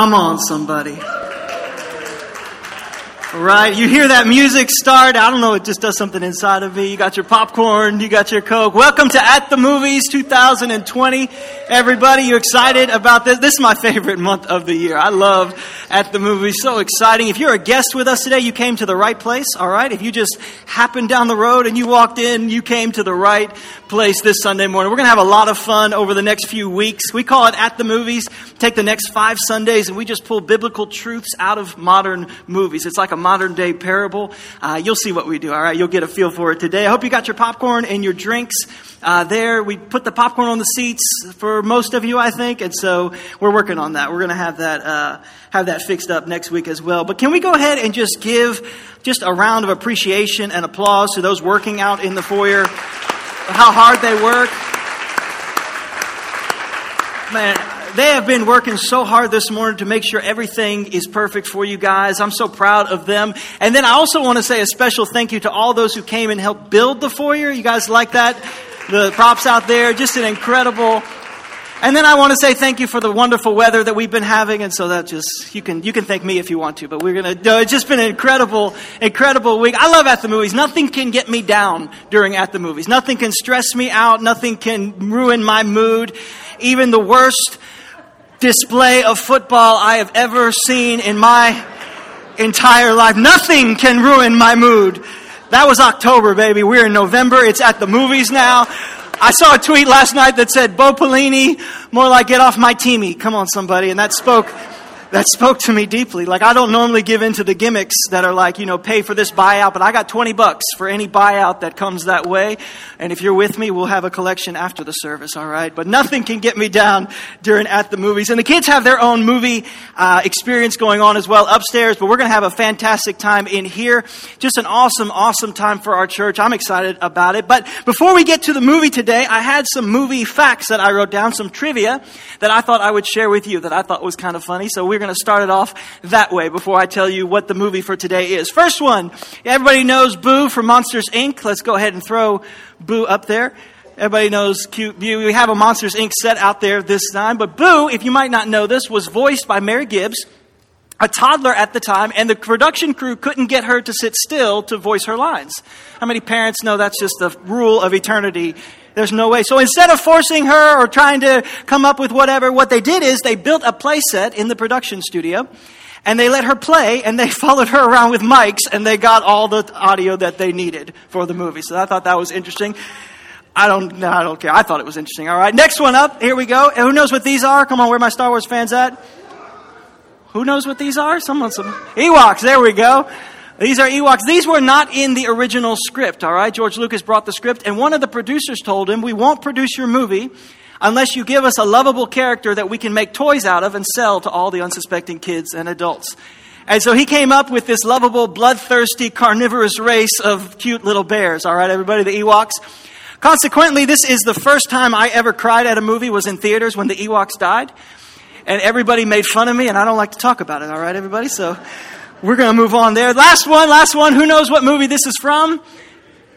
Come on, somebody. Right, you hear that music start. I don't know, it just does something inside of me. You got your popcorn, you got your Coke. Welcome to At the Movies 2020. Everybody, you excited about this? This is my favorite month of the year. I love At the Movies. So exciting. If you're a guest with us today, you came to the right place, all right? If you just happened down the road and you walked in, you came to the right place this Sunday morning. We're going to have a lot of fun over the next few weeks. We call it At the Movies. Take the next five Sundays and we just pull biblical truths out of modern movies. It's like a modern day parable. Uh, you'll see what we do, all right? You'll get a feel for it today. I hope you got your popcorn and your drinks uh, there. We put the popcorn on the seats for most of you, I think, and so we're working on that. We're going to have that uh, have that fixed up next week as well. But can we go ahead and just give just a round of appreciation and applause to those working out in the foyer? How hard they work. Man, they have been working so hard this morning to make sure everything is perfect for you guys. I'm so proud of them. And then I also want to say a special thank you to all those who came and helped build the foyer. You guys like that? The props out there, just an incredible. And then I want to say thank you for the wonderful weather that we've been having, and so that just you can you can thank me if you want to, but we're gonna. No, it's just been an incredible, incredible week. I love at the movies. Nothing can get me down during at the movies. Nothing can stress me out. Nothing can ruin my mood. Even the worst display of football I have ever seen in my entire life. Nothing can ruin my mood. That was October, baby. We're in November. It's at the movies now. I saw a tweet last night that said, Bo Pelini, more like get off my teamy. Come on, somebody. And that spoke that spoke to me deeply. Like, I don't normally give in to the gimmicks that are like, you know, pay for this buyout, but I got 20 bucks for any buyout that comes that way. And if you're with me, we'll have a collection after the service, all right? But nothing can get me down during at the movies. And the kids have their own movie uh, experience going on as well upstairs, but we're going to have a fantastic time in here. Just an awesome, awesome time for our church. I'm excited about it. But before we get to the movie today, I had some movie facts that I wrote down, some trivia that I thought I would share with you that I thought was kind of funny. So we're going to start it off that way before I tell you what the movie for today is. First one, everybody knows Boo from Monsters Inc. Let's go ahead and throw Boo up there. Everybody knows cute Boo. We have a Monsters Inc. set out there this time, but Boo, if you might not know this, was voiced by Mary Gibbs a toddler at the time, and the production crew couldn't get her to sit still to voice her lines. How many parents know that's just the rule of eternity there's no way. So instead of forcing her or trying to come up with whatever, what they did is they built a play set in the production studio and they let her play and they followed her around with mics and they got all the audio that they needed for the movie. So I thought that was interesting. I don't, no, I don't care. I thought it was interesting. All right. Next one up. Here we go. And who knows what these are? Come on, where my Star Wars fans at? Who knows what these are? Someone, some Ewoks. There we go. These are Ewoks. These were not in the original script, all right? George Lucas brought the script, and one of the producers told him, We won't produce your movie unless you give us a lovable character that we can make toys out of and sell to all the unsuspecting kids and adults. And so he came up with this lovable, bloodthirsty, carnivorous race of cute little bears, all right, everybody, the Ewoks. Consequently, this is the first time I ever cried at a movie was in theaters when the Ewoks died. And everybody made fun of me, and I don't like to talk about it, all right, everybody? So we're going to move on there. Last one, last one. Who knows what movie this is from?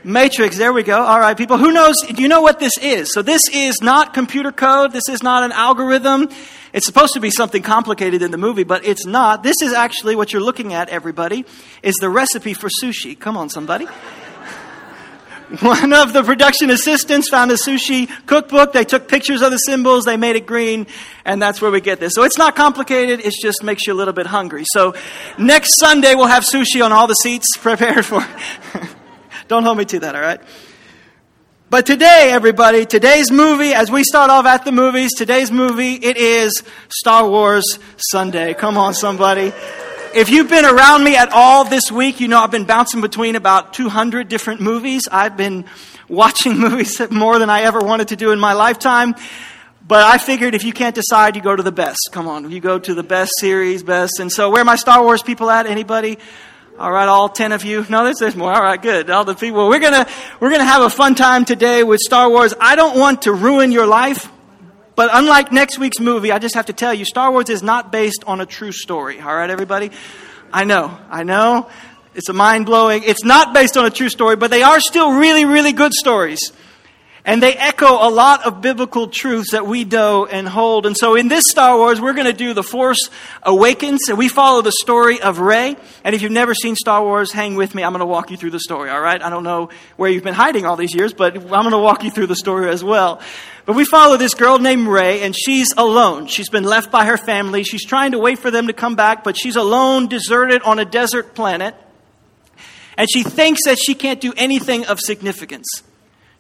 Matrix. There we go. All right, people. Who knows? Do you know what this is? So this is not computer code. This is not an algorithm. It's supposed to be something complicated in the movie, but it's not. This is actually what you're looking at, everybody, is the recipe for sushi. Come on, somebody. One of the production assistants found a sushi cookbook. They took pictures of the symbols, they made it green, and that's where we get this. So it's not complicated, it just makes you a little bit hungry. So next Sunday, we'll have sushi on all the seats prepared for. Don't hold me to that, all right? But today, everybody, today's movie, as we start off at the movies, today's movie, it is Star Wars Sunday. Come on, somebody. If you've been around me at all this week, you know I've been bouncing between about 200 different movies. I've been watching movies more than I ever wanted to do in my lifetime. But I figured if you can't decide, you go to the best. Come on, you go to the best series, best. And so, where are my Star Wars people at? Anybody? All right, all ten of you. No, there's, there's more. All right, good. All the people. We're gonna we're gonna have a fun time today with Star Wars. I don't want to ruin your life. But unlike next week's movie, I just have to tell you, Star Wars is not based on a true story. All right, everybody? I know, I know. It's a mind blowing. It's not based on a true story, but they are still really, really good stories. And they echo a lot of biblical truths that we know and hold. And so in this Star Wars, we're going to do The Force Awakens, and we follow the story of Rey. And if you've never seen Star Wars, hang with me. I'm going to walk you through the story, all right? I don't know where you've been hiding all these years, but I'm going to walk you through the story as well. But we follow this girl named Rey, and she's alone. She's been left by her family. She's trying to wait for them to come back, but she's alone, deserted on a desert planet. And she thinks that she can't do anything of significance.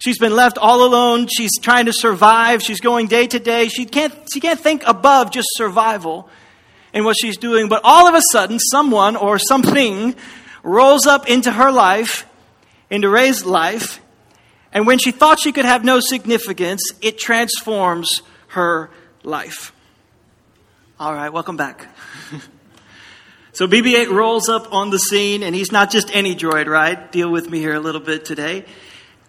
She's been left all alone. She's trying to survive. She's going day to day. She can't, she can't think above just survival and what she's doing. But all of a sudden, someone or something rolls up into her life, into Rey's life, and when she thought she could have no significance, it transforms her life. All right, welcome back. so BB 8 rolls up on the scene, and he's not just any droid, right? Deal with me here a little bit today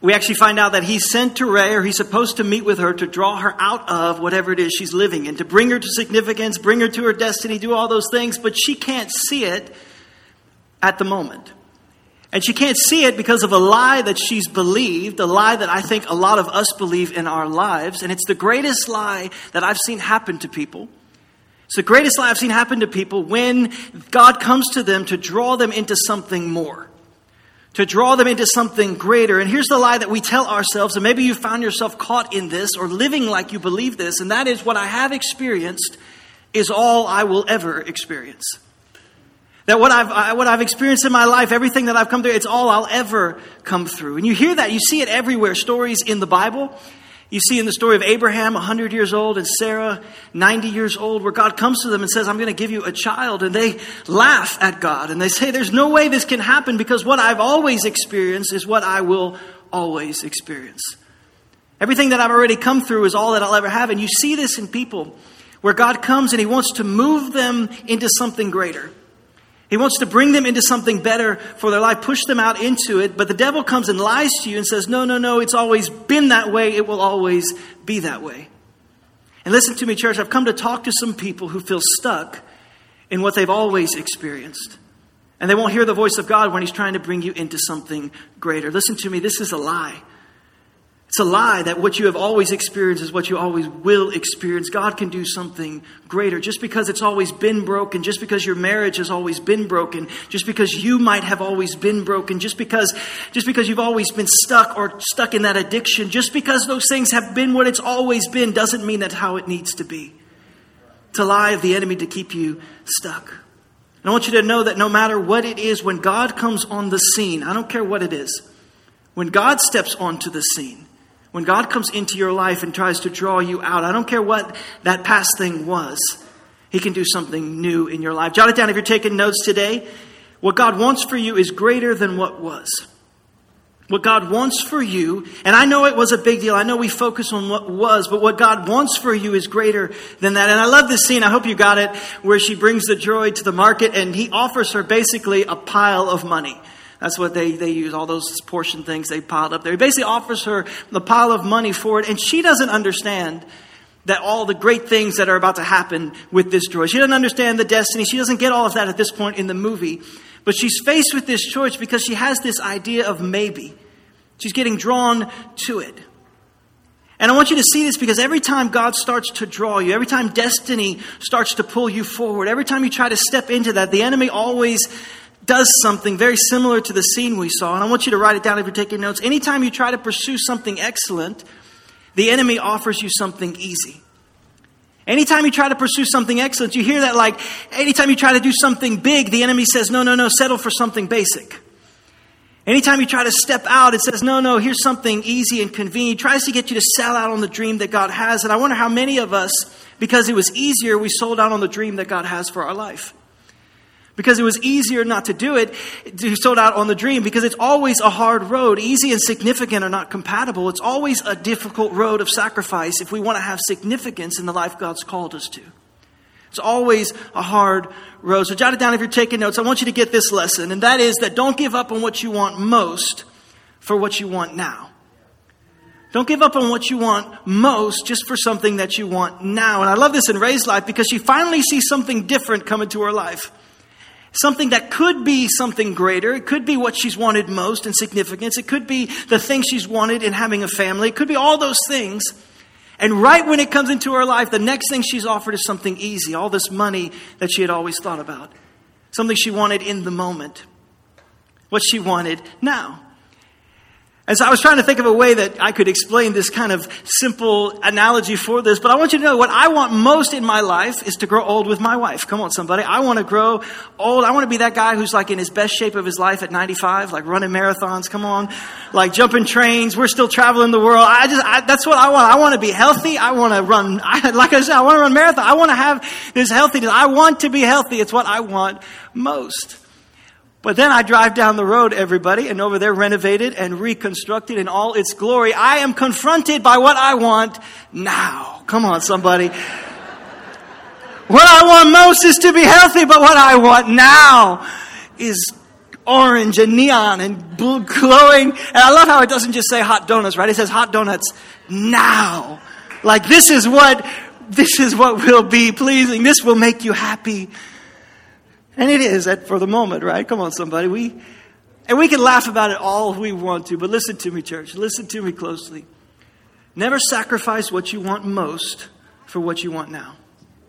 we actually find out that he's sent to Rey, or he's supposed to meet with her to draw her out of whatever it is she's living in, to bring her to significance, bring her to her destiny, do all those things, but she can't see it at the moment. And she can't see it because of a lie that she's believed, a lie that I think a lot of us believe in our lives. And it's the greatest lie that I've seen happen to people. It's the greatest lie I've seen happen to people when God comes to them to draw them into something more to draw them into something greater. And here's the lie that we tell ourselves, and maybe you found yourself caught in this or living like you believe this, and that is what I have experienced is all I will ever experience. That what I've, what I've experienced in my life, everything that I've come through, it's all I'll ever come through. And you hear that, you see it everywhere. Stories in the Bible, you see in the story of Abraham, 100 years old, and Sarah, 90 years old, where God comes to them and says, I'm going to give you a child. And they laugh at God and they say, There's no way this can happen because what I've always experienced is what I will always experience. Everything that I've already come through is all that I'll ever have. And you see this in people where God comes and He wants to move them into something greater. He wants to bring them into something better for their life, push them out into it, but the devil comes and lies to you and says, No, no, no, it's always been that way, it will always be that way. And listen to me, church, I've come to talk to some people who feel stuck in what they've always experienced. And they won't hear the voice of God when He's trying to bring you into something greater. Listen to me, this is a lie. A lie that what you have always experienced is what you always will experience. God can do something greater. Just because it's always been broken, just because your marriage has always been broken, just because you might have always been broken, just because, just because you've always been stuck or stuck in that addiction, just because those things have been what it's always been doesn't mean that's how it needs to be. A lie of the enemy to keep you stuck. And I want you to know that no matter what it is, when God comes on the scene, I don't care what it is, when God steps onto the scene, when God comes into your life and tries to draw you out, I don't care what that past thing was, He can do something new in your life. Jot it down if you're taking notes today. What God wants for you is greater than what was. What God wants for you, and I know it was a big deal. I know we focus on what was, but what God wants for you is greater than that. And I love this scene. I hope you got it, where she brings the droid to the market and he offers her basically a pile of money. That's what they, they use, all those portion things they piled up there. He basically offers her the pile of money for it, and she doesn't understand that all the great things that are about to happen with this droid. She doesn't understand the destiny. She doesn't get all of that at this point in the movie. But she's faced with this choice because she has this idea of maybe. She's getting drawn to it. And I want you to see this because every time God starts to draw you, every time destiny starts to pull you forward, every time you try to step into that, the enemy always does something very similar to the scene we saw. And I want you to write it down if you're taking notes. Anytime you try to pursue something excellent, the enemy offers you something easy. Anytime you try to pursue something excellent, you hear that like anytime you try to do something big, the enemy says, no, no, no, settle for something basic. Anytime you try to step out, it says, no, no, here's something easy and convenient. It tries to get you to sell out on the dream that God has. And I wonder how many of us, because it was easier, we sold out on the dream that God has for our life because it was easier not to do it, to sold out on the dream, because it's always a hard road. Easy and significant are not compatible. It's always a difficult road of sacrifice if we want to have significance in the life God's called us to. It's always a hard road. So jot it down if you're taking notes. I want you to get this lesson, and that is that don't give up on what you want most for what you want now. Don't give up on what you want most just for something that you want now. And I love this in Rey's life because she finally sees something different come into her life. Something that could be something greater. It could be what she's wanted most in significance. It could be the thing she's wanted in having a family. It could be all those things. And right when it comes into her life, the next thing she's offered is something easy, all this money that she had always thought about. Something she wanted in the moment. What she wanted now. And so I was trying to think of a way that I could explain this kind of simple analogy for this, but I want you to know what I want most in my life is to grow old with my wife. Come on, somebody. I want to grow old. I want to be that guy who's like in his best shape of his life at 95, like running marathons. Come on. Like jumping trains. We're still traveling the world. I just, I, that's what I want. I want to be healthy. I want to run, I, like I said, I want to run marathon. I want to have this healthiness. I want to be healthy. It's what I want most. But then I drive down the road, everybody, and over there renovated and reconstructed in all its glory. I am confronted by what I want now. Come on, somebody. What I want most is to be healthy, but what I want now is orange and neon and blue glowing. And I love how it doesn't just say hot donuts, right? It says hot donuts now. Like this is what, this is what will be pleasing. This will make you happy. And it is at, for the moment, right? Come on, somebody. We, and we can laugh about it all we want to, but listen to me, church. Listen to me closely. Never sacrifice what you want most for what you want now.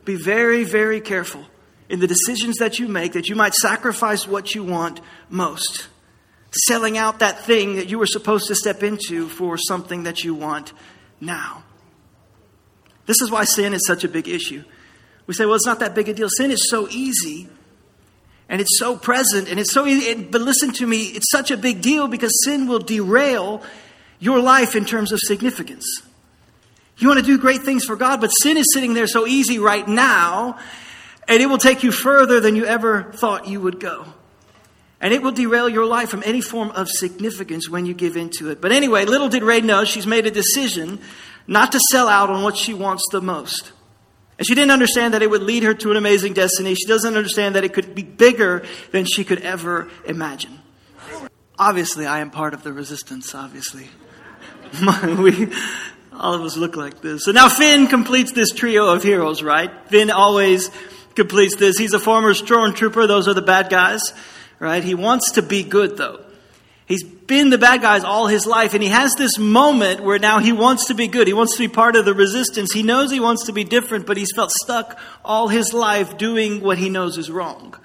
Be very, very careful in the decisions that you make that you might sacrifice what you want most. Selling out that thing that you were supposed to step into for something that you want now. This is why sin is such a big issue. We say, well, it's not that big a deal. Sin is so easy and it's so present and it's so easy. But listen to me, it's such a big deal because sin will derail your life in terms of significance. You want to do great things for God, but sin is sitting there so easy right now, and it will take you further than you ever thought you would go. And it will derail your life from any form of significance when you give into it. But anyway, little did Rey know she's made a decision not to sell out on what she wants the most. And she didn't understand that it would lead her to an amazing destiny. She doesn't understand that it could be bigger than she could ever imagine. Obviously, I am part of the resistance, obviously. we, all of us look like this. So now Finn completes this trio of heroes, right? Finn always completes this. He's a former stormtrooper. Those are the bad guys, right? He wants to be good, though. He's been the bad guys all his life, and he has this moment where now he wants to be good. He wants to be part of the resistance. He knows he wants to be different, but he's felt stuck all his life doing what he knows is wrong.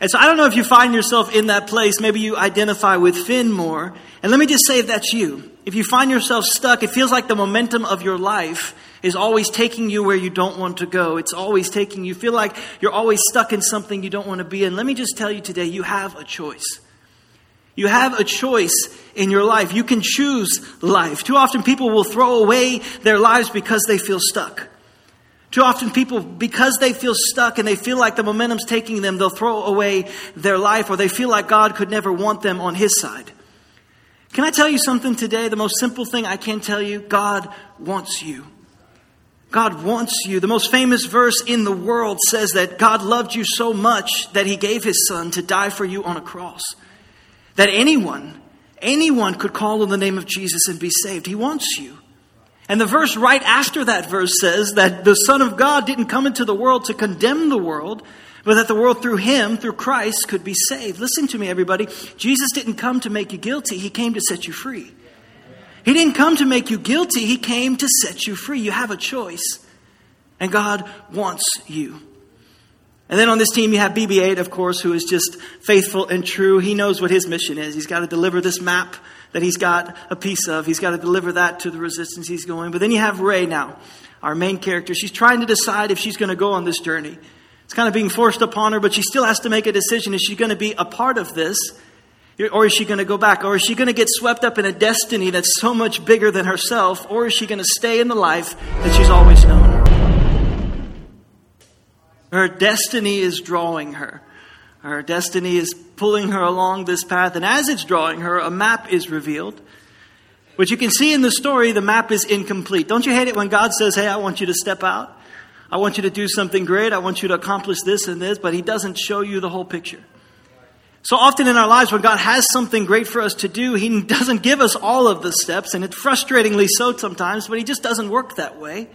And so I don't know if you find yourself in that place. Maybe you identify with Finn more. And let me just say if that's you. If you find yourself stuck, it feels like the momentum of your life is always taking you where you don't want to go. It's always taking you, feel like you're always stuck in something you don't want to be in. Let me just tell you today, you have a choice. You have a choice in your life. You can choose life. Too often people will throw away their lives because they feel stuck. Too often people, because they feel stuck and they feel like the momentum's taking them, they'll throw away their life or they feel like God could never want them on His side. Can I tell you something today? The most simple thing I can tell you, God wants you. God wants you. The most famous verse in the world says that God loved you so much that He gave His Son to die for you on a cross that anyone, anyone could call on the name of Jesus and be saved. He wants you. And the verse right after that verse says that the Son of God didn't come into the world to condemn the world, but that the world through him, through Christ, could be saved. Listen to me, everybody. Jesus didn't come to make you guilty, he came to set you free. He didn't come to make you guilty, he came to set you free. You have a choice, and God wants you. And then on this team, you have BB 8, of course, who is just faithful and true. He knows what his mission is. He's got to deliver this map that he's got a piece of. He's got to deliver that to the resistance he's going. But then you have Rey now, our main character. She's trying to decide if she's going to go on this journey. It's kind of being forced upon her, but she still has to make a decision. Is she going to be a part of this? Or is she going to go back? Or is she going to get swept up in a destiny that's so much bigger than herself? Or is she going to stay in the life that she's always known? Her destiny is drawing her. Her destiny is pulling her along this path. And as it's drawing her, a map is revealed. But you can see in the story, the map is incomplete. Don't you hate it when God says, Hey, I want you to step out? I want you to do something great. I want you to accomplish this and this, but He doesn't show you the whole picture. So often in our lives, when God has something great for us to do, He doesn't give us all of the steps, and it's frustratingly so sometimes, but He just doesn't work that way.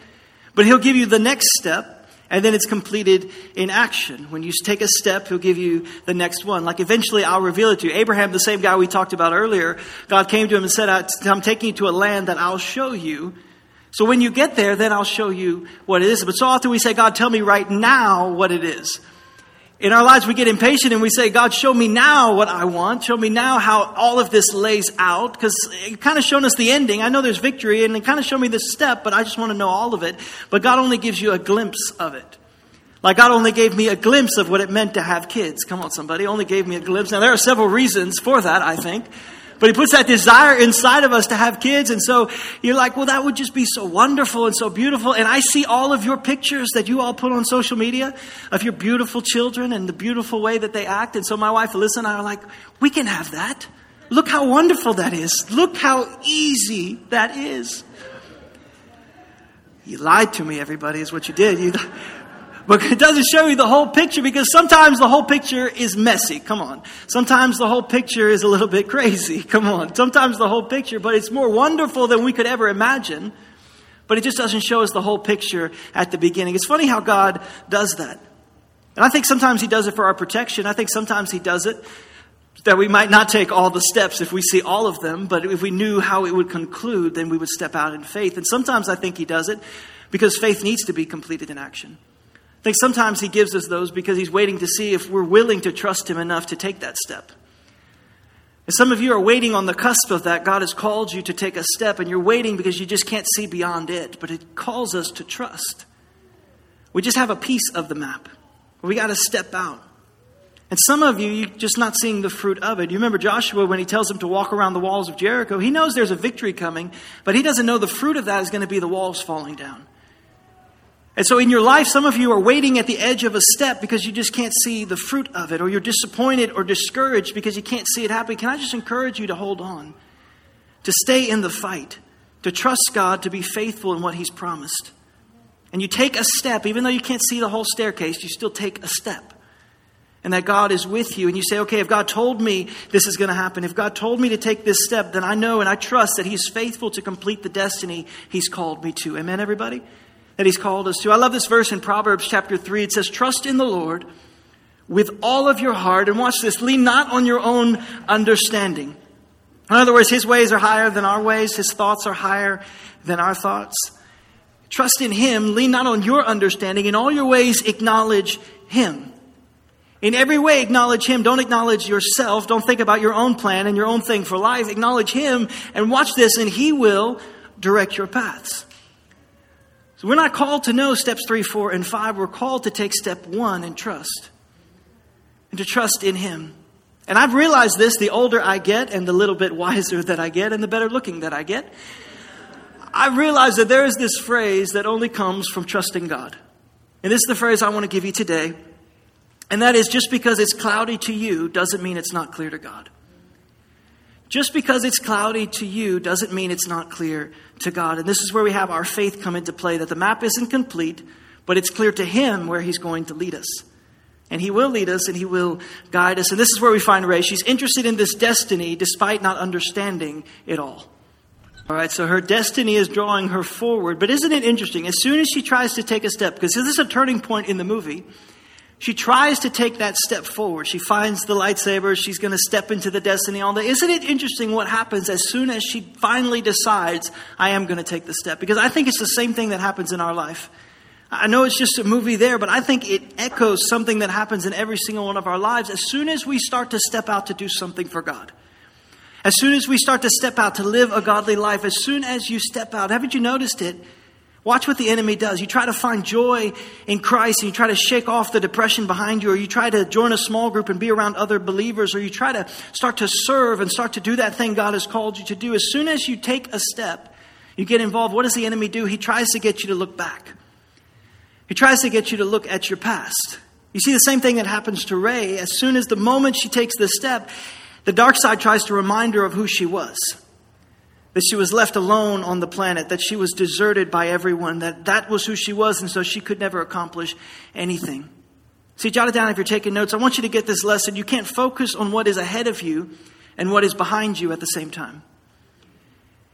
But He'll give you the next step, And then it's completed in action. When you take a step, he'll give you the next one. Like eventually I'll reveal it to you. Abraham, the same guy we talked about earlier, God came to him and said, I'm taking you to a land that I'll show you. So when you get there, then I'll show you what it is. But so often we say, God, tell me right now what it is. In our lives, we get impatient and we say, God, show me now what I want. Show me now how all of this lays out. Because it kind of shown us the ending. I know there's victory and it kind of showed me the step, but I just want to know all of it. But God only gives you a glimpse of it. Like God only gave me a glimpse of what it meant to have kids. Come on, somebody. Only gave me a glimpse. Now, there are several reasons for that, I think. But he puts that desire inside of us to have kids. And so you're like, well, that would just be so wonderful and so beautiful. And I see all of your pictures that you all put on social media of your beautiful children and the beautiful way that they act. And so my wife Alyssa and I are like, we can have that. Look how wonderful that is. Look how easy that is. You lied to me, everybody, is what you did. You, but it doesn't show you the whole picture because sometimes the whole picture is messy. Come on. Sometimes the whole picture is a little bit crazy. Come on. Sometimes the whole picture, but it's more wonderful than we could ever imagine. But it just doesn't show us the whole picture at the beginning. It's funny how God does that. And I think sometimes He does it for our protection. I think sometimes He does it that we might not take all the steps if we see all of them, but if we knew how it would conclude, then we would step out in faith. And sometimes I think He does it because faith needs to be completed in action. I think sometimes He gives us those because He's waiting to see if we're willing to trust Him enough to take that step. And some of you are waiting on the cusp of that. God has called you to take a step, and you're waiting because you just can't see beyond it. But it calls us to trust. We just have a piece of the map. We got to step out. And some of you, you're just not seeing the fruit of it. You remember Joshua when he tells him to walk around the walls of Jericho? He knows there's a victory coming, but he doesn't know the fruit of that is going to be the walls falling down. And so in your life, some of you are waiting at the edge of a step because you just can't see the fruit of it, or you're disappointed or discouraged because you can't see it happen. Can I just encourage you to hold on, to stay in the fight, to trust God, to be faithful in what He's promised? And you take a step, even though you can't see the whole staircase, you still take a step. And that God is with you. And you say, okay, if God told me this is going to happen, if God told me to take this step, then I know and I trust that He's faithful to complete the destiny He's called me to. Amen, everybody? That he's called us to. I love this verse in Proverbs chapter 3. It says, Trust in the Lord with all of your heart. And watch this lean not on your own understanding. In other words, his ways are higher than our ways, his thoughts are higher than our thoughts. Trust in him, lean not on your understanding. In all your ways, acknowledge him. In every way, acknowledge Him. Don't acknowledge yourself. Don't think about your own plan and your own thing for life. Acknowledge Him and watch this, and He will direct your paths. So we're not called to know steps three, four, and five. We're called to take step one and trust. And to trust in Him. And I've realized this the older I get and the little bit wiser that I get and the better looking that I get. I realize that there is this phrase that only comes from trusting God. And this is the phrase I want to give you today. And that is just because it's cloudy to you doesn't mean it's not clear to God. Just because it's cloudy to you doesn't mean it's not clear to God. And this is where we have our faith come into play that the map isn't complete, but it's clear to Him where He's going to lead us. And He will lead us and He will guide us. And this is where we find Rey. She's interested in this destiny despite not understanding it all. All right, so her destiny is drawing her forward. But isn't it interesting? As soon as she tries to take a step, because this is a turning point in the movie, she tries to take that step forward. She finds the lightsaber. She's going to step into the destiny all day. Isn't it interesting what happens as soon as she finally decides, I am going to take the step? Because I think it's the same thing that happens in our life. I know it's just a movie there, but I think it echoes something that happens in every single one of our lives. As soon as we start to step out to do something for God, as soon as we start to step out to live a godly life, as soon as you step out, haven't you noticed it? Watch what the enemy does. You try to find joy in Christ and you try to shake off the depression behind you, or you try to join a small group and be around other believers, or you try to start to serve and start to do that thing God has called you to do. As soon as you take a step, you get involved. What does the enemy do? He tries to get you to look back. He tries to get you to look at your past. You see the same thing that happens to Rey. As soon as the moment she takes the step, the dark side tries to remind her of who she was that she was left alone on the planet, that she was deserted by everyone, that that was who she was, and so she could never accomplish anything. See, jot it down if you're taking notes. I want you to get this lesson. You can't focus on what is ahead of you and what is behind you at the same time.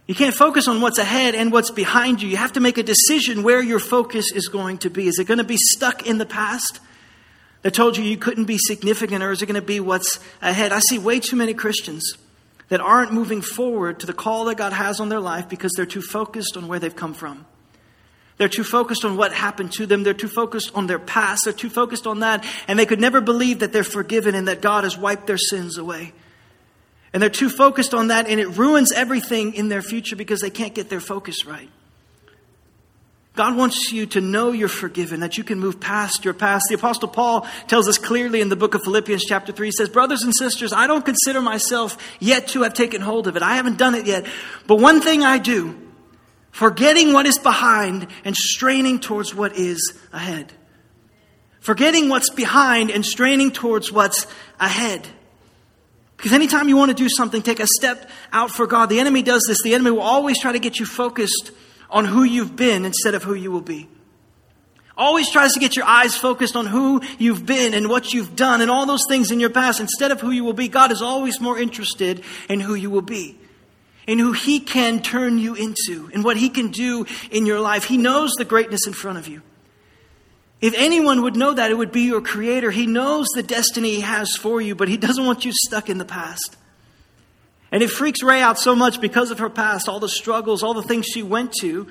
You can't focus on what's ahead and what's behind you. You have to make a decision where your focus is going to be. Is it going to be stuck in the past that told you you couldn't be significant, or is it going to be what's ahead? I see way too many Christians that aren't moving forward to the call that God has on their life because they're too focused on where they've come from. They're too focused on what happened to them. They're too focused on their past. They're too focused on that. And they could never believe that they're forgiven and that God has wiped their sins away. And they're too focused on that, and it ruins everything in their future because they can't get their focus right. God wants you to know you're forgiven, that you can move past your past. The Apostle Paul tells us clearly in the book of Philippians, chapter 3, he says, Brothers and sisters, I don't consider myself yet to have taken hold of it. I haven't done it yet. But one thing I do, forgetting what is behind and straining towards what is ahead. Forgetting what's behind and straining towards what's ahead. Because anytime you want to do something, take a step out for God. The enemy does this. The enemy will always try to get you focused on who you've been instead of who you will be. Always tries to get your eyes focused on who you've been and what you've done and all those things in your past instead of who you will be. God is always more interested in who you will be, in who He can turn you into, and what He can do in your life. He knows the greatness in front of you. If anyone would know that, it would be your Creator. He knows the destiny He has for you, but He doesn't want you stuck in the past. And it freaks Rey out so much because of her past, all the struggles, all the things she went to,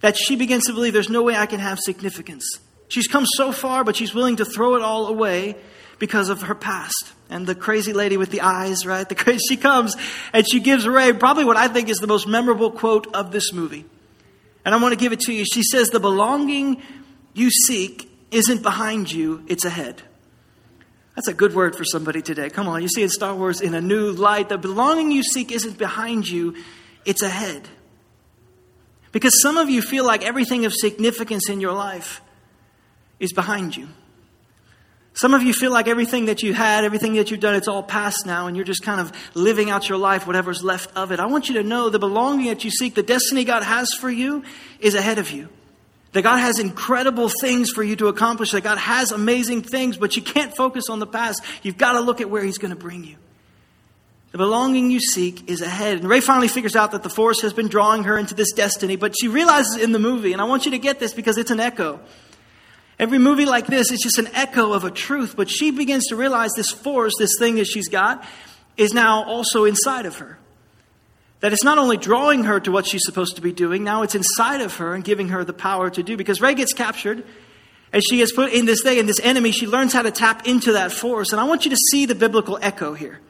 that she begins to believe there's no way I can have significance. She's come so far, but she's willing to throw it all away because of her past. And the crazy lady with the eyes, right? The crazy, she comes and she gives Rey probably what I think is the most memorable quote of this movie. And I want to give it to you. She says, The belonging you seek isn't behind you, it's ahead. That's a good word for somebody today. Come on, you see in Star Wars in a new light. The belonging you seek isn't behind you, it's ahead. Because some of you feel like everything of significance in your life is behind you. Some of you feel like everything that you had, everything that you've done, it's all past now, and you're just kind of living out your life, whatever's left of it. I want you to know the belonging that you seek, the destiny God has for you, is ahead of you. That God has incredible things for you to accomplish, that God has amazing things, but you can't focus on the past. You've got to look at where He's going to bring you. The belonging you seek is ahead. And Rey finally figures out that the force has been drawing her into this destiny, but she realizes in the movie, and I want you to get this because it's an echo. Every movie like this is just an echo of a truth, but she begins to realize this force, this thing that she's got, is now also inside of her. That it's not only drawing her to what she's supposed to be doing, now it's inside of her and giving her the power to do. Because Rey gets captured and she is put in this thing, and this enemy, she learns how to tap into that force. And I want you to see the biblical echo here.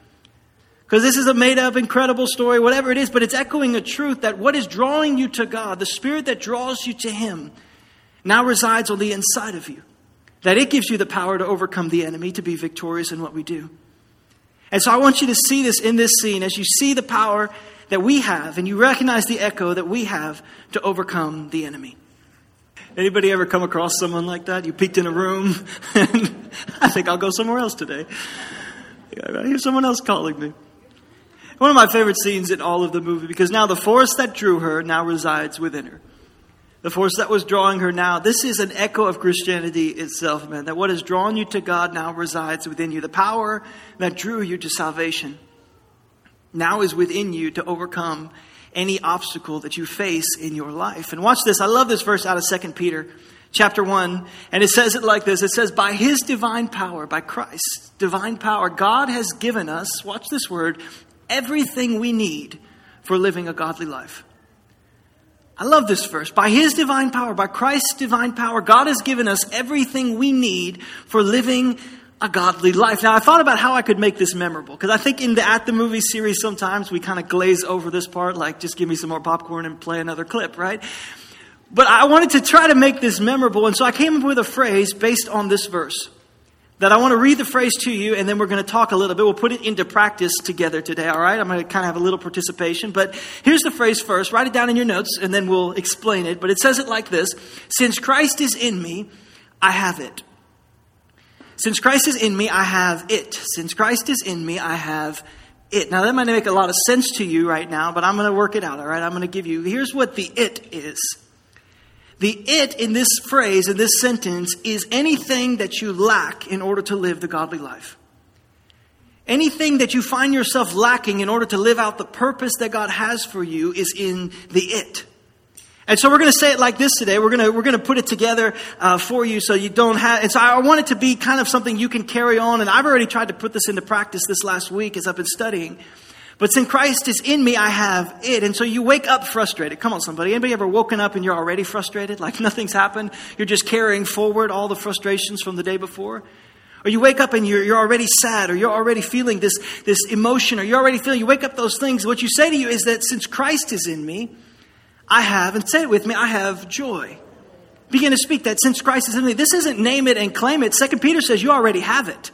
Because this is a made up, incredible story, whatever it is, but it's echoing a truth that what is drawing you to God, the spirit that draws you to Him, now resides on the inside of you. That it gives you the power to overcome the enemy, to be victorious in what we do. And so I want you to see this in this scene as you see the power that we have and you recognize the echo that we have to overcome the enemy. Anybody ever come across someone like that? You peeked in a room and I think I'll go somewhere else today. I hear someone else calling me. One of my favorite scenes in all of the movie because now the force that drew her now resides within her. The force that was drawing her now, this is an echo of Christianity itself, man. That what has drawn you to God now resides within you. The power that drew you to salvation now is within you to overcome any obstacle that you face in your life. And watch this. I love this verse out of 2 Peter chapter 1. And it says it like this. It says, by his divine power, by Christ's divine power, God has given us, watch this word, everything we need for living a godly life. I love this verse. By His divine power, by Christ's divine power, God has given us everything we need for living a godly life. Now, I thought about how I could make this memorable because I think in the At the Movie series, sometimes we kind of glaze over this part, like just give me some more popcorn and play another clip, right? But I wanted to try to make this memorable, and so I came up with a phrase based on this verse that I want to read the phrase to you, and then we're going to talk a little bit. We'll put it into practice together today, all right? I'm going to kind of have a little participation. But here's the phrase first. Write it down in your notes, and then we'll explain it. But it says it like this Since Christ is in me, I have it. Since Christ is in me, I have it. Since Christ is in me, I have it. Now, that might make a lot of sense to you right now, but I'm going to work it out, all right? I'm going to give you, here's what the it is. The it in this phrase, in this sentence, is anything that you lack in order to live the godly life. Anything that you find yourself lacking in order to live out the purpose that God has for you is in the it. And so we're going to say it like this today. We're going to, we're going to put it together uh, for you so you don't have, and so I want it to be kind of something you can carry on. And I've already tried to put this into practice this last week as I've been studying. But since Christ is in me, I have it. And so you wake up frustrated. Come on, somebody. Anybody ever woken up and you're already frustrated? Like nothing's happened? You're just carrying forward all the frustrations from the day before? Or you wake up and you're, you're already sad, or you're already feeling this, this emotion, or you're already feeling, you wake up those things. What you say to you is that since Christ is in me, I have, and say it with me, I have joy. Begin to speak that since Christ is in me. This isn't name it and claim it. Second Peter says you already have it.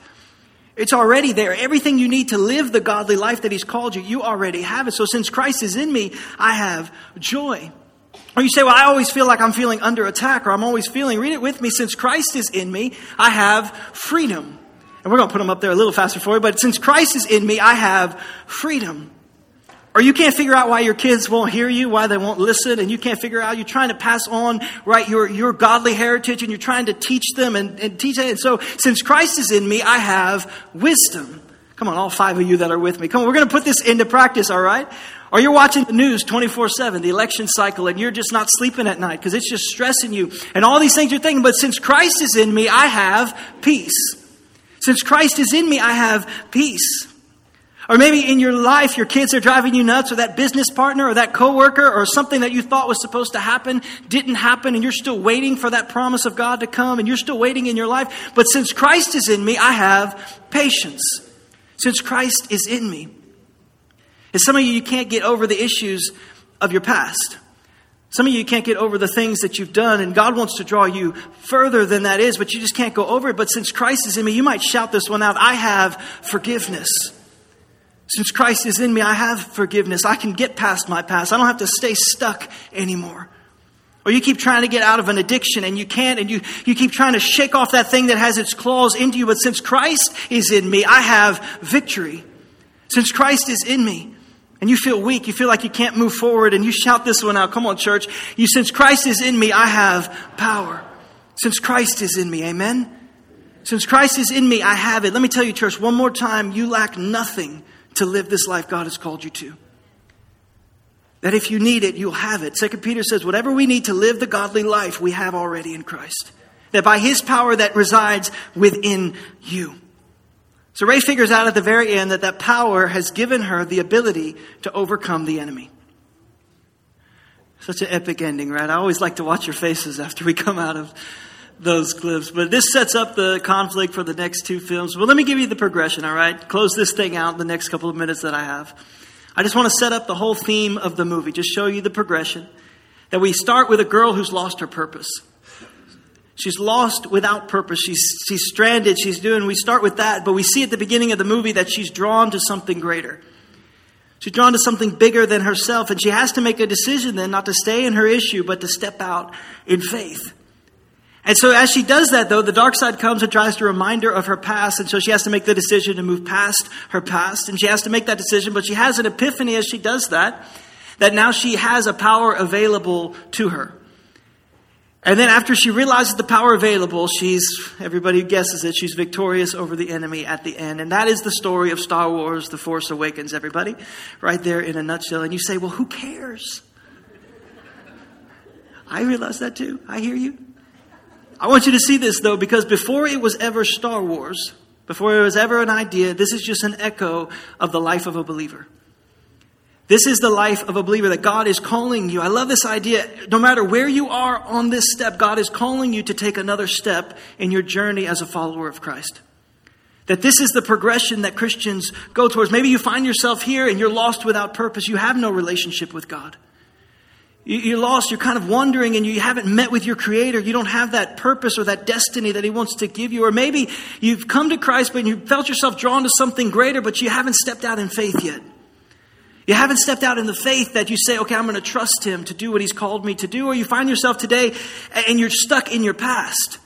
It's already there. Everything you need to live the godly life that He's called you, you already have it. So since Christ is in me, I have joy. Or you say, well, I always feel like I'm feeling under attack, or I'm always feeling, read it with me, since Christ is in me, I have freedom. And we're going to put them up there a little faster for you, but since Christ is in me, I have freedom. Or you can't figure out why your kids won't hear you, why they won't listen, and you can't figure out, you're trying to pass on, right, your, your godly heritage, and you're trying to teach them and, and teach it. And so, since Christ is in me, I have wisdom. Come on, all five of you that are with me. Come on, we're going to put this into practice, all right? Or you're watching the news 24 7, the election cycle, and you're just not sleeping at night because it's just stressing you. And all these things you're thinking, but since Christ is in me, I have peace. Since Christ is in me, I have peace. Or maybe in your life, your kids are driving you nuts, or that business partner, or that coworker, or something that you thought was supposed to happen didn't happen, and you're still waiting for that promise of God to come, and you're still waiting in your life. But since Christ is in me, I have patience. Since Christ is in me, and some of you, you can't get over the issues of your past. Some of you can't get over the things that you've done, and God wants to draw you further than that is, but you just can't go over it. But since Christ is in me, you might shout this one out I have forgiveness. Since Christ is in me, I have forgiveness. I can get past my past. I don't have to stay stuck anymore. Or you keep trying to get out of an addiction and you can't, and you, you keep trying to shake off that thing that has its claws into you. But since Christ is in me, I have victory. Since Christ is in me, and you feel weak, you feel like you can't move forward, and you shout this one out. Come on, church. You, since Christ is in me, I have power. Since Christ is in me, amen? Since Christ is in me, I have it. Let me tell you, church, one more time, you lack nothing to live this life God has called you to. That if you need it, you'll have it. Second Peter says, whatever we need to live the godly life, we have already in Christ. That by his power that resides within you. So Rey figures out at the very end that that power has given her the ability to overcome the enemy. Such an epic ending, right? I always like to watch your faces after we come out of those clips. But this sets up the conflict for the next two films. Well, let me give you the progression, all right? Close this thing out in the next couple of minutes that I have. I just want to set up the whole theme of the movie, just show you the progression. That we start with a girl who's lost her purpose. She's lost without purpose. She's, she's stranded. She's doing, we start with that, but we see at the beginning of the movie that she's drawn to something greater. She's drawn to something bigger than herself, and she has to make a decision then not to stay in her issue, but to step out in faith. And so as she does that, though, the dark side comes and tries to remind her of her past, and so she has to make the decision to move past her past, and she has to make that decision, but she has an epiphany as she does that, that now she has a power available to her. And then after she realizes the power available, she's, everybody guesses it, she's victorious over the enemy at the end. And that is the story of Star Wars The Force Awakens, everybody. Right there in a nutshell. And you say, well, who cares? I realize that too. I hear you. I want you to see this though, because before it was ever Star Wars, before it was ever an idea, this is just an echo of the life of a believer. This is the life of a believer that God is calling you. I love this idea. No matter where you are on this step, God is calling you to take another step in your journey as a follower of Christ. That this is the progression that Christians go towards. Maybe you find yourself here and you're lost without purpose. You have no relationship with God. You're lost, you're kind of wondering, and you haven't met with your Creator. You don't have that purpose or that destiny that He wants to give you. Or maybe you've come to Christ, but you felt yourself drawn to something greater, but you haven't stepped out in faith yet. You haven't stepped out in the faith that you say, okay, I'm going to trust him to do what he's called me to do. Or you find yourself today and you're stuck in your past.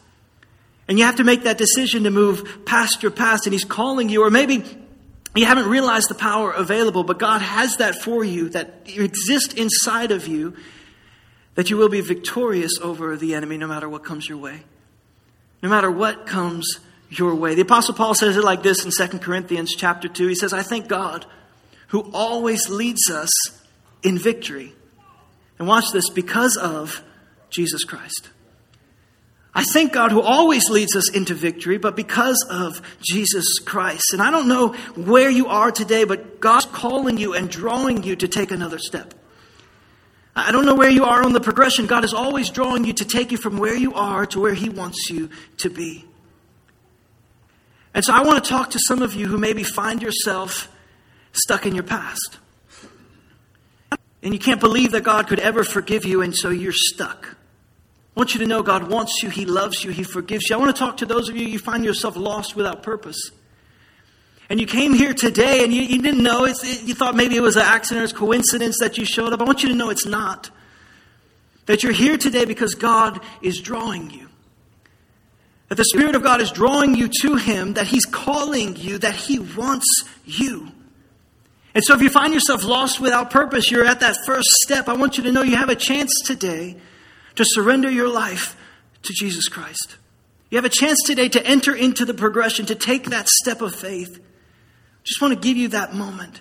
And you have to make that decision to move past your past and he's calling you. Or maybe you haven't realized the power available, but God has that for you that exists inside of you that you will be victorious over the enemy no matter what comes your way. No matter what comes your way. The apostle Paul says it like this in 2 Corinthians chapter 2. He says, I thank God who always leads us in victory. And watch this, because of Jesus Christ. I thank God who always leads us into victory, but because of Jesus Christ. And I don't know where you are today, but God's calling you and drawing you to take another step. I don't know where you are on the progression. God is always drawing you to take you from where you are to where He wants you to be. And so I want to talk to some of you who maybe find yourself stuck in your past. And you can't believe that God could ever forgive you, and so you're stuck. I want you to know God wants you, He loves you, He forgives you. I want to talk to those of you you find yourself lost without purpose. And you came here today and you, you didn't know, it, you thought maybe it was an accident or a coincidence that you showed up. I want you to know it's not. That you're here today because God is drawing you. That the Spirit of God is drawing you to Him, that He's calling you, that He wants you. And so if you find yourself lost without purpose, you're at that first step. I want you to know you have a chance today to surrender your life to Jesus Christ. You have a chance today to enter into the progression, to take that step of faith. Just want to give you that moment.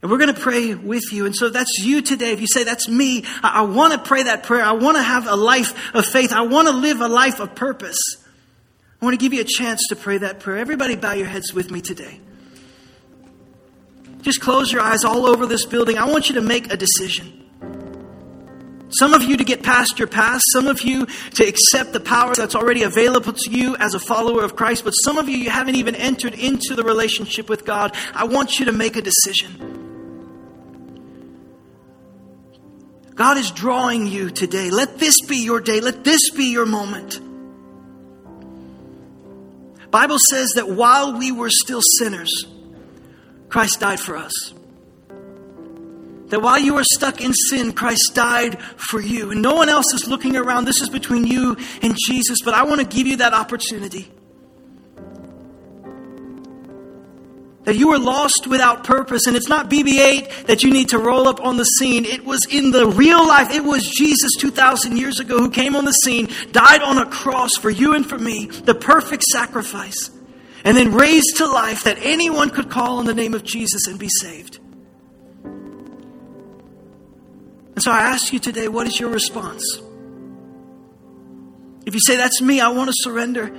And we're going to pray with you. And so that's you today. If you say, that's me, I, I want to pray that prayer. I want to have a life of faith. I want to live a life of purpose. I want to give you a chance to pray that prayer. Everybody bow your heads with me today. Just close your eyes all over this building. I want you to make a decision. Some of you to get past your past, some of you to accept the power that's already available to you as a follower of Christ, but some of you, you haven't even entered into the relationship with God. I want you to make a decision. God is drawing you today. Let this be your day. Let this be your moment. Bible says that while we were still sinners, Christ died for us. That while you are stuck in sin, Christ died for you. And no one else is looking around. This is between you and Jesus. But I want to give you that opportunity. That you were lost without purpose. And it's not BB 8 that you need to roll up on the scene. It was in the real life. It was Jesus 2,000 years ago who came on the scene, died on a cross for you and for me, the perfect sacrifice, and then raised to life that anyone could call on the name of Jesus and be saved. And so I ask you today, what is your response? If you say, That's me, I want to surrender.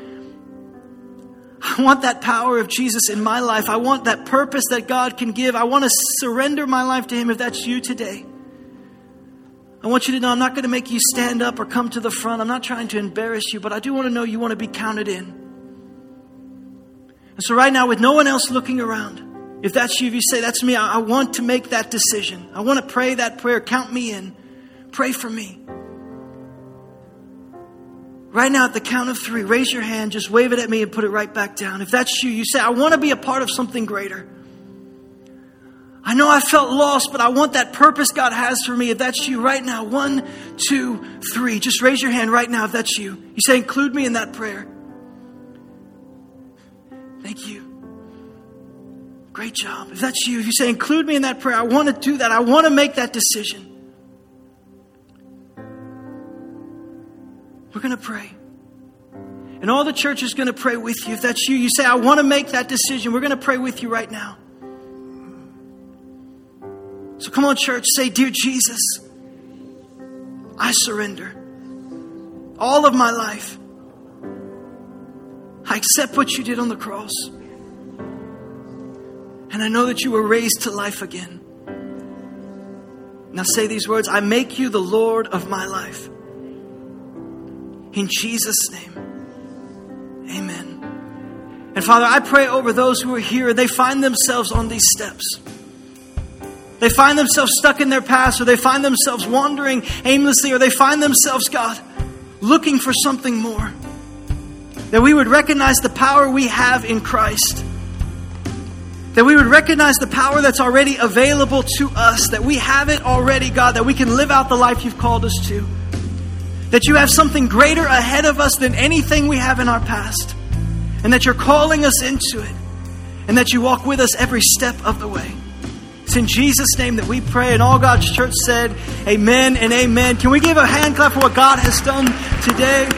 I want that power of Jesus in my life. I want that purpose that God can give. I want to surrender my life to Him if that's you today. I want you to know I'm not going to make you stand up or come to the front. I'm not trying to embarrass you, but I do want to know you want to be counted in. And so, right now, with no one else looking around, if that's you, if you say, That's me, I, I want to make that decision. I want to pray that prayer. Count me in. Pray for me. Right now, at the count of three, raise your hand, just wave it at me, and put it right back down. If that's you, you say, I want to be a part of something greater. I know I felt lost, but I want that purpose God has for me. If that's you right now, one, two, three, just raise your hand right now if that's you. You say, Include me in that prayer. Thank you. Great job. If that's you, if you say, include me in that prayer, I want to do that. I want to make that decision. We're going to pray. And all the church is going to pray with you. If that's you, you say, I want to make that decision. We're going to pray with you right now. So come on, church, say, Dear Jesus, I surrender all of my life. I accept what you did on the cross. And I know that you were raised to life again. Now say these words I make you the Lord of my life. In Jesus' name, amen. And Father, I pray over those who are here, they find themselves on these steps. They find themselves stuck in their past, or they find themselves wandering aimlessly, or they find themselves, God, looking for something more. That we would recognize the power we have in Christ that we would recognize the power that's already available to us, that we have it already, God, that we can live out the life you've called us to. That you have something greater ahead of us than anything we have in our past. And that you're calling us into it. And that you walk with us every step of the way. It's in Jesus' name that we pray. And all God's church said, Amen and amen. Can we give a hand clap for what God has done today?